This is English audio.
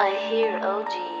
I hear OG.